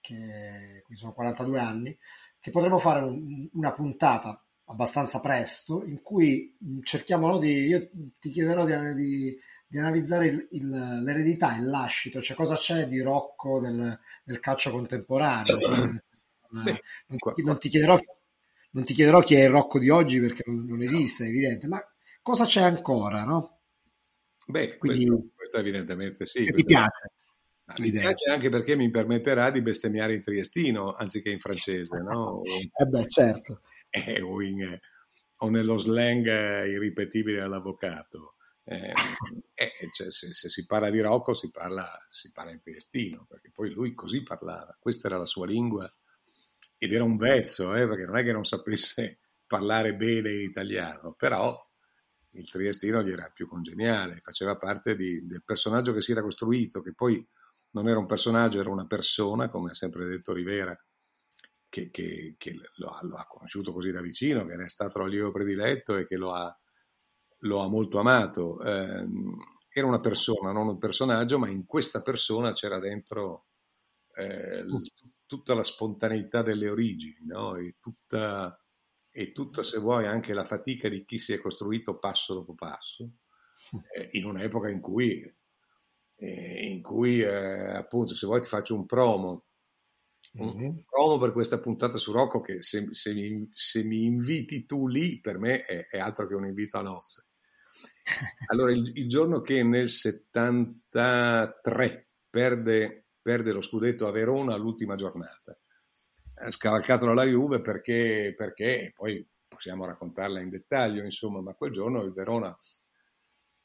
che che sono 42 anni, che potremmo fare un, una puntata abbastanza presto in cui cerchiamo no, di, io ti chiederò di, di, di analizzare il, il, l'eredità, il lascito, cioè cosa c'è di Rocco del, del calcio contemporaneo. <clears throat> Cioè, non, non, ti, non, ti chiederò, non, ti, chiederò, chi è il Rocco di oggi perché non, esiste, è evidente, ma cosa c'è ancora, no? Beh, Quindi, questo, questo evidentemente sì. Se ti piace. Mi piace anche perché mi permetterà di bestemmiare in triestino anziché in francese, no? <laughs> eh beh, certo. Eh, o, in, o, nello slang irripetibile all'avvocato. Eh, eh, cioè, se, se, si parla di Rocco si parla, si parla in triestino, perché poi lui così parlava, questa era la sua lingua ed era un vezzo, eh, perché non è che non sapesse parlare bene in italiano, però il triestino gli era più congeniale, faceva parte di, del personaggio che si era costruito, che poi non era un personaggio, era una persona, come ha sempre detto Rivera, che, che, che lo, ha, lo, ha, conosciuto così da vicino, che ne è stato l'allievo prediletto e che lo ha, lo ha molto amato. Eh, era una persona, non un personaggio, ma in questa persona c'era dentro eh, tutta la spontaneità delle origini, no? e, tutta, e tutta, se vuoi, anche la fatica di chi si è costruito passo dopo passo, <laughs> eh, in un'epoca in cui in cui eh, appunto se vuoi ti faccio un promo mm-hmm. un promo per questa puntata su Rocco che se, se, mi, se mi, inviti tu lì per me è, è, altro che un invito a nozze <laughs> allora il, il giorno che nel 73 perde, perde, lo scudetto a Verona l'ultima giornata ha scavalcato la Juve perché, perché poi possiamo raccontarla in dettaglio insomma ma quel giorno il Verona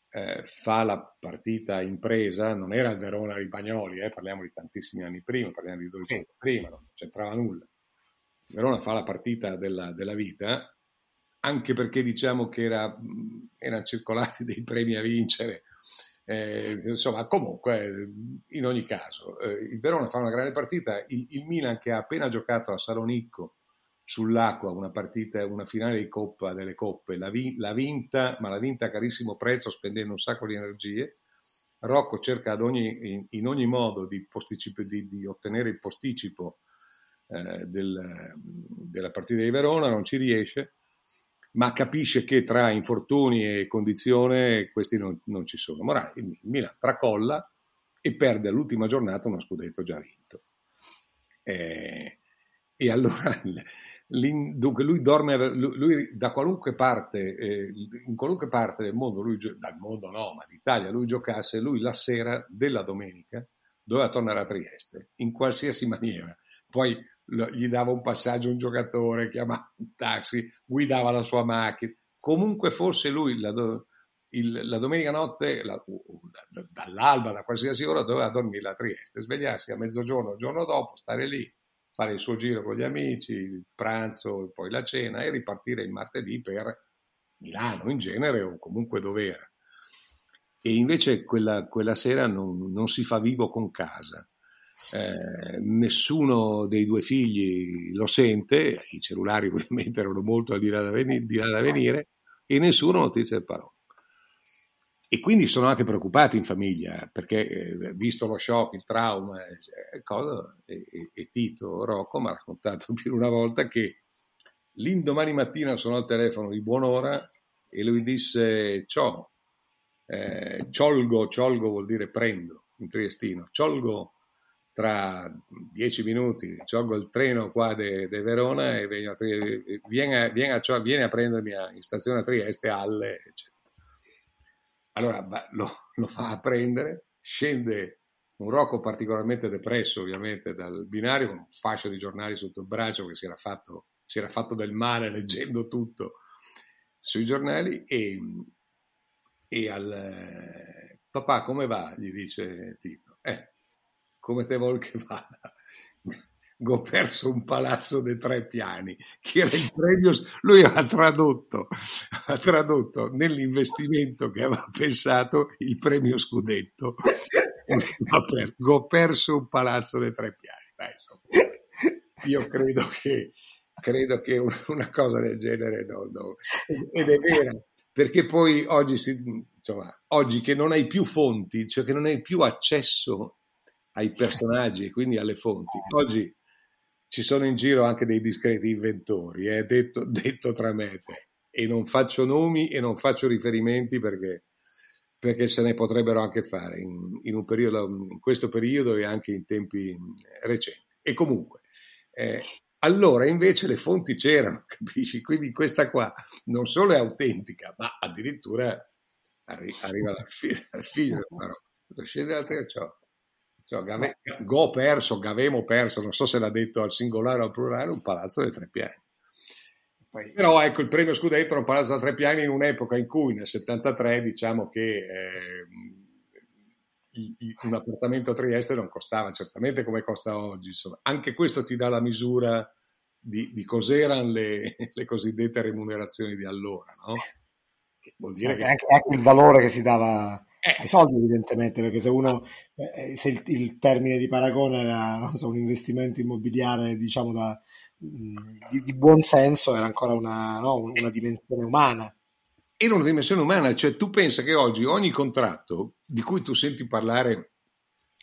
eh, fa la partita impresa, non era il Verona di Bagnoli, eh, parliamo di tantissimi anni prima, parliamo di 12 sì. anni prima, non c'entrava nulla. Il Verona fa la partita della, della vita, anche perché diciamo che era, erano circolati <laughs> dei premi a vincere. Eh, insomma, comunque, in ogni caso, eh, il Verona fa una grande partita. Il, il Milan, che ha appena giocato a Salonicco sull'acqua una partita, una finale di Coppa delle Coppe, l'ha, vi, l'ha vinta, ma l'ha vinta a carissimo prezzo spendendo un sacco di energie. Rocco cerca ogni, in, in, ogni modo di, di, di, ottenere il posticipo eh, del, della partita di Verona, non ci riesce, ma capisce che tra infortuni e condizione questi non, non ci sono. Morale, il Milan tracolla e perde all'ultima giornata uno scudetto già vinto. Eh, e allora <laughs> dunque lui dorme, lui, da qualunque parte, eh, in qualunque parte del mondo, lui, dal mondo no, ma d'Italia, lui giocasse, lui la sera della domenica doveva tornare a Trieste, in qualsiasi <laughs> maniera. Poi gli dava un passaggio un giocatore, chiamava un taxi, guidava la sua macchina, comunque fosse lui la, do, il, la domenica notte, la, dall'alba, da qualsiasi ora, doveva dormire a Trieste, svegliarsi a mezzogiorno il giorno dopo, stare lì, fare il suo giro con gli amici, il pranzo, poi la cena e ripartire il martedì per Milano in genere o comunque dove era. E invece quella, quella sera non, non, si fa vivo con casa. Eh, nessuno dei due figli lo sente, i cellulari <laughs> ovviamente erano molto a di là da, venire, di là da venire e nessuno notizia il parola. E quindi sono anche preoccupati in famiglia perché, eh, visto lo shock, il trauma, eh, cosa, e, e, Tito Rocco mi ha raccontato più di una volta che l'indomani mattina sono al telefono di buon'ora e lui disse: Ciao, eh, ciolgo, ciolgo vuol dire prendo in triestino, ciolgo tra dieci minuti, ciolgo il treno qua di Verona e vengo a, vieni, a, vieni, a, vieni a prendermi in stazione a Trieste, alle, eccetera. Allora lo, lo fa a prendere, scende un Rocco particolarmente depresso ovviamente dal binario con un fascio di giornali sotto il braccio che si era fatto, si era fatto del male leggendo tutto sui giornali e, e al eh, papà come va? gli dice Tito. Come te vuol che vada? ho perso un palazzo di tre piani, che era il premio, lui ha tradotto, ha tradotto nell'investimento che aveva pensato il premio scudetto. ho perso un palazzo di tre piani. Dai, io credo che, credo che una cosa del genere no, no. ed è vera, perché poi oggi, si, insomma, oggi che non hai più fonti, cioè che non hai più accesso ai personaggi e quindi alle fonti. Oggi ci sono in giro anche dei discreti inventori, eh, detto, detto, tra me e non faccio nomi e non faccio riferimenti perché, perché se ne potrebbero anche fare in, in, periodo, in, questo periodo e anche in tempi recenti. E comunque, eh, allora invece le fonti c'erano, <laughs> capisci? Quindi questa qua non solo è autentica, ma addirittura arri- arriva alla fine, al figlio del parola. Scende dal ciò. Cioè, Gave, Go perso, Gavemo perso, non so se l'ha detto al singolare o al plurale, un palazzo dei tre piani. Poi, però ecco, il premio Scudetto era un palazzo da tre piani in un'epoca in cui nel 73 diciamo che eh, un appartamento a Trieste non costava certamente come costa oggi. Insomma. Anche questo ti dà la misura di, di cos'erano le, <laughs> le, cosiddette remunerazioni di allora, no? Che vuol dire sì, che... Anche, anche il valore che si dava. Ai soldi evidentemente, perché se uno, eh, se il, il, termine di paragone era so, un investimento immobiliare diciamo da, mh, mm, di, di, buon senso, era ancora una, no, una dimensione umana. Era una dimensione umana, cioè tu pensa che oggi ogni contratto di cui tu senti parlare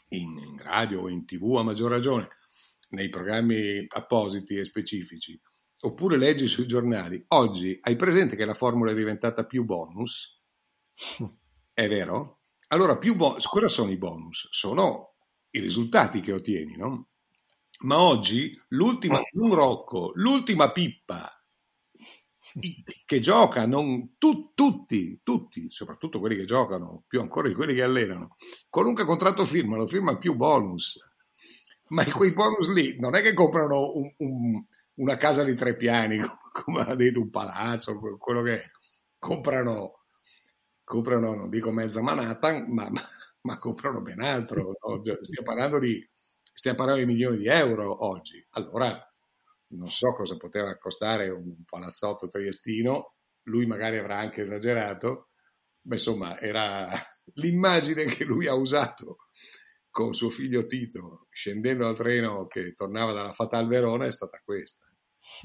in, in radio o in tv a maggior ragione, nei programmi appositi e specifici, oppure leggi sui giornali, oggi hai presente che la formula è diventata più bonus? <laughs> È vero? Allora, più bonus, cosa sono i bonus? Sono i risultati che ottieni, no? Ma oggi l'ultima, un Rocco, l'ultima pippa che gioca, non, tu, tutti, tutti, soprattutto quelli che giocano, più ancora di quelli che allenano, qualunque contratto firmano, firma più bonus. Ma quei bonus lì non è che comprano un, un, una casa di tre piani, <laughs> come ha detto un palazzo, quello che è. comprano comprano, non dico mezza Manhattan, ma, ma, ma comprano ben altro. No? Stiamo, parlando di, stiamo parlando di milioni di euro oggi. Allora, non so cosa poteva costare un palazzotto triestino, lui magari avrà anche esagerato, ma insomma era <laughs> l'immagine che lui ha usato con suo figlio Tito scendendo dal treno che tornava dalla Fatal Verona è stata questa.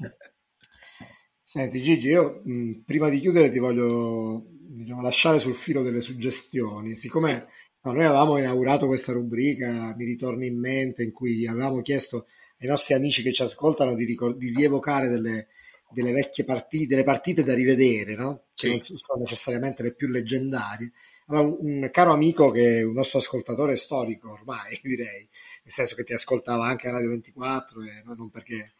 <laughs> Senti Gigi, io mh, prima di chiudere ti voglio diciamo, lasciare sul filo delle suggestioni. Siccome no, noi avevamo inaugurato questa rubrica, mi ritorna in mente, in cui avevamo chiesto ai nostri amici che ci ascoltano di, ricor- di rievocare delle, delle, vecchie partite, delle partite da rivedere, no? che sì. non sono necessariamente le più leggendarie. Un, caro amico che è un nostro ascoltatore storico ormai, <laughs> direi, nel senso che ti ascoltava anche a Radio 24, e non perché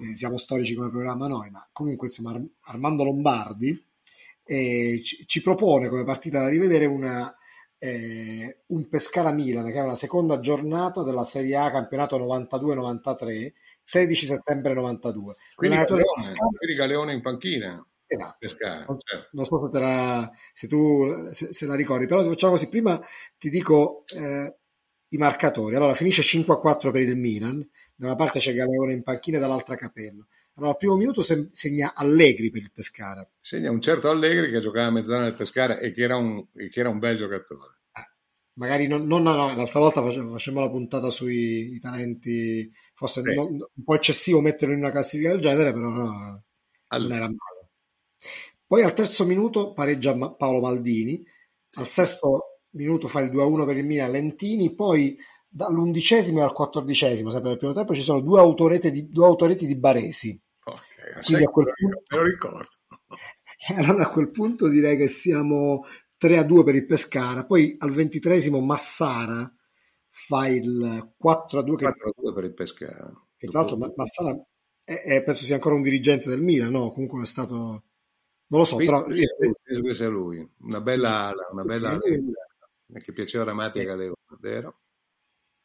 eh, siamo storici come programma noi, ma comunque insomma Armando Lombardi, eh, ci, ci, propone come partita da rivedere una, eh, un Pescara-Milan, che è una seconda giornata della Serie A campionato 92-93, 13 settembre 92. Quindi Galeone, quindi Galeone in panchina. Esatto. Pescara, certo. Non so se, la, se tu se, se, la ricordi, però facciamo così. Prima ti dico eh, i marcatori. Allora, finisce 5-4 per il Milan, da una parte c'è Galeone in panchina e dall'altra Capello. Allora, al primo minuto segna Allegri per il Pescara. Segna un certo Allegri che giocava a mezz'ora nel Pescara e che era un, che era un bel giocatore. Eh, magari non, non no, l'altra volta facemmo la puntata sui talenti, forse sì. non, un po' eccessivo metterlo in una classifica del genere, però no, allora. non era male. Poi al terzo minuto pareggia Paolo Maldini, al sesto minuto fa il 2-1 per il Milan Lentini, poi dall'undicesimo al quattordicesimo, sempre nel primo tempo, ci sono due autoreti di, due autoreti di Baresi. Quindi a quel punto, me lo ricordo. <laughs> Allora a quel punto direi che siamo 3 a 2 per il Pescara. Poi al ventitresimo Massara fa il 4 a 2. 4 a 2 per il Pescara. Che tra l'altro Massara è, è, penso sia ancora un dirigente del Milan, no? Comunque è stato... Non lo so, penso però... Penso che sia lui. Una bella ala, una bella ala. Che piaceva Ramati a Galeone, vero?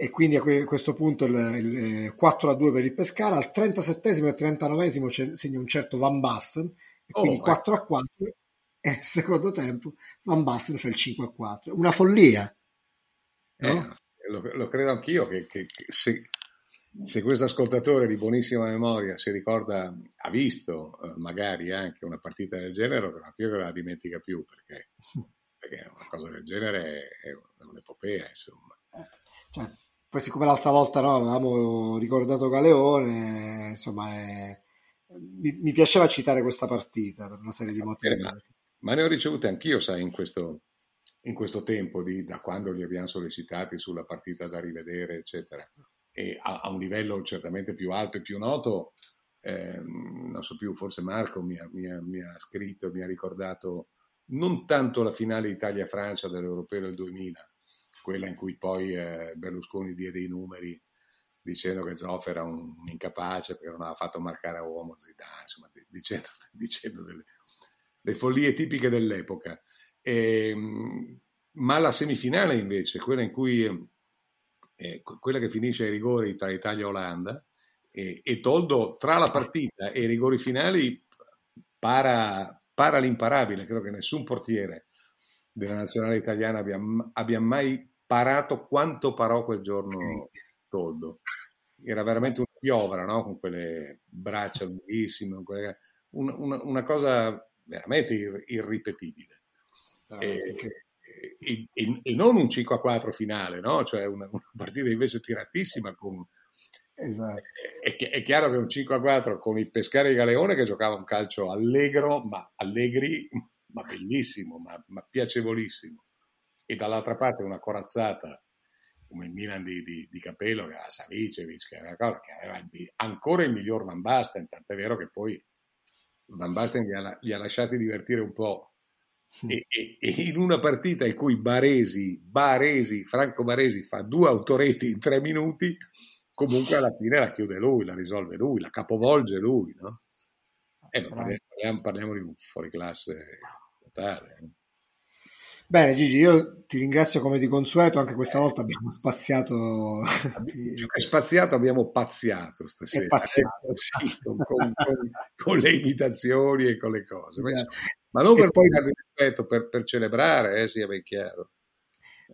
e quindi a questo punto il, il 4 a 2 per il Pescara, al 37 e 39 segna un certo Van Basten, e quindi oh, 4 a 4 <laughs> e nel secondo tempo Van Basten fa il 5 a 4. Una follia. No? Eh, lo, lo, credo anch'io che, che, che se, se, questo ascoltatore di buonissima memoria si ricorda, ha visto eh, magari anche una partita del genere, non che la dimentica più perché, perché una cosa del genere è, è un'epopea, insomma. Eh, cioè, poi siccome l'altra volta no, avevamo ricordato Galeone, insomma, è... mi, mi, piaceva citare questa partita per una serie di motivi. Ma, ma, ne ho ricevute anch'io, sai, in questo, in questo tempo, di, da quando li abbiamo sollecitati sulla partita da rivedere, eccetera, e a, a un livello certamente più alto e più noto, eh, non so più, forse Marco mi ha, mi, ha, mi ha, scritto, mi ha ricordato non tanto la finale Italia-Francia dell'Europeo del 2000, quella in cui poi eh, Berlusconi diede i numeri dicendo che Zoff era un, incapace perché non aveva fatto marcare a uomo Zidane, insomma, dicendo, <laughs> dicendo delle, le follie tipiche dell'epoca. E, ehm, ma la semifinale invece, quella in cui eh, quella che finisce ai rigori tra Italia e Olanda, e, e Toldo tra la partita e i rigori finali para, para l'imparabile. Credo che nessun portiere della nazionale italiana abbia, abbia mai parato quanto parò quel giorno Toldo. Era veramente una piovra, no? con quelle braccia lunghissime, quelle... una, una, una, cosa veramente ir- irripetibile. E, e, e, e, non un 5 a 4 finale, no? cioè una, una partita invece tiratissima con, Esatto. È, è, chiaro che un 5 a 4 con il Pescare Galeone che giocava un calcio allegro, ma allegri, ma bellissimo, ma, ma piacevolissimo. E dall'altra parte una corazzata come il Milan di, di, di Capello che aveva Savicevic, che aveva, che aveva ancora il miglior Van Basten, tant'è vero che poi Van Basten gli ha, gli ha lasciati divertire un po'. E, <laughs> e, e, in una partita in cui Baresi, Baresi, Franco Baresi fa due autoreti in tre minuti, comunque alla fine la chiude lui, la risolve lui, la capovolge lui, no? Eh, parliamo, parliamo, di un fuoriclasse totale. Eh. Bene Gigi, io ti ringrazio come di consueto, anche questa volta abbiamo spaziato... È <laughs> spaziato, abbiamo pazziato stasera. Pazziato, sì, con, con, con, le imitazioni e con le cose. Ma, ma non per poi... rispetto, per, per celebrare, eh, sia ben chiaro.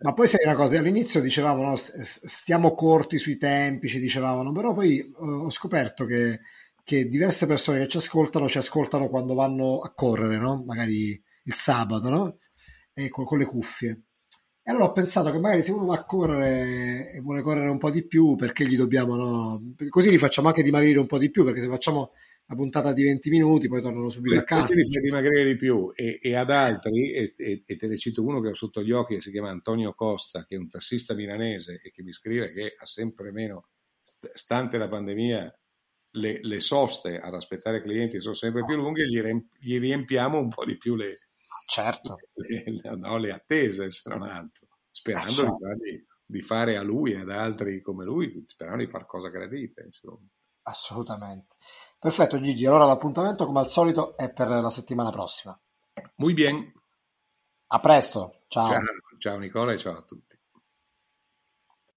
Ma poi sai una cosa, all'inizio dicevamo no, stiamo corti sui tempi, ci dicevamo, però poi uh, ho scoperto che, che, diverse persone che ci ascoltano ci ascoltano quando vanno a correre, no? magari il sabato, no? e con, con, le cuffie. E allora ho pensato che magari se uno va a correre e vuole correre un po' di più, perché gli dobbiamo, no? Così li facciamo anche dimagrire un po' di più, perché se facciamo una puntata di 20 minuti, poi tornano subito a casa. Per dimagrire di più e, e ad altri, e, e, e, te ne cito uno che ho sotto gli occhi, che si chiama Antonio Costa, che è un tassista milanese e che mi scrive che ha sempre meno, stante la pandemia, le, le soste ad aspettare clienti sono sempre più lunghe, gli, gli riempiamo un po' di più le, certo. le, no, le attese, se non altro, sperando certo. di, di, fare a lui e ad altri come lui, sperando di fare cosa gradite. Insomma. Assolutamente. Perfetto Gigi, allora l'appuntamento come al solito è per la settimana prossima. Muy bien. A presto, ciao. Ciao, ciao Nicola e ciao a tutti.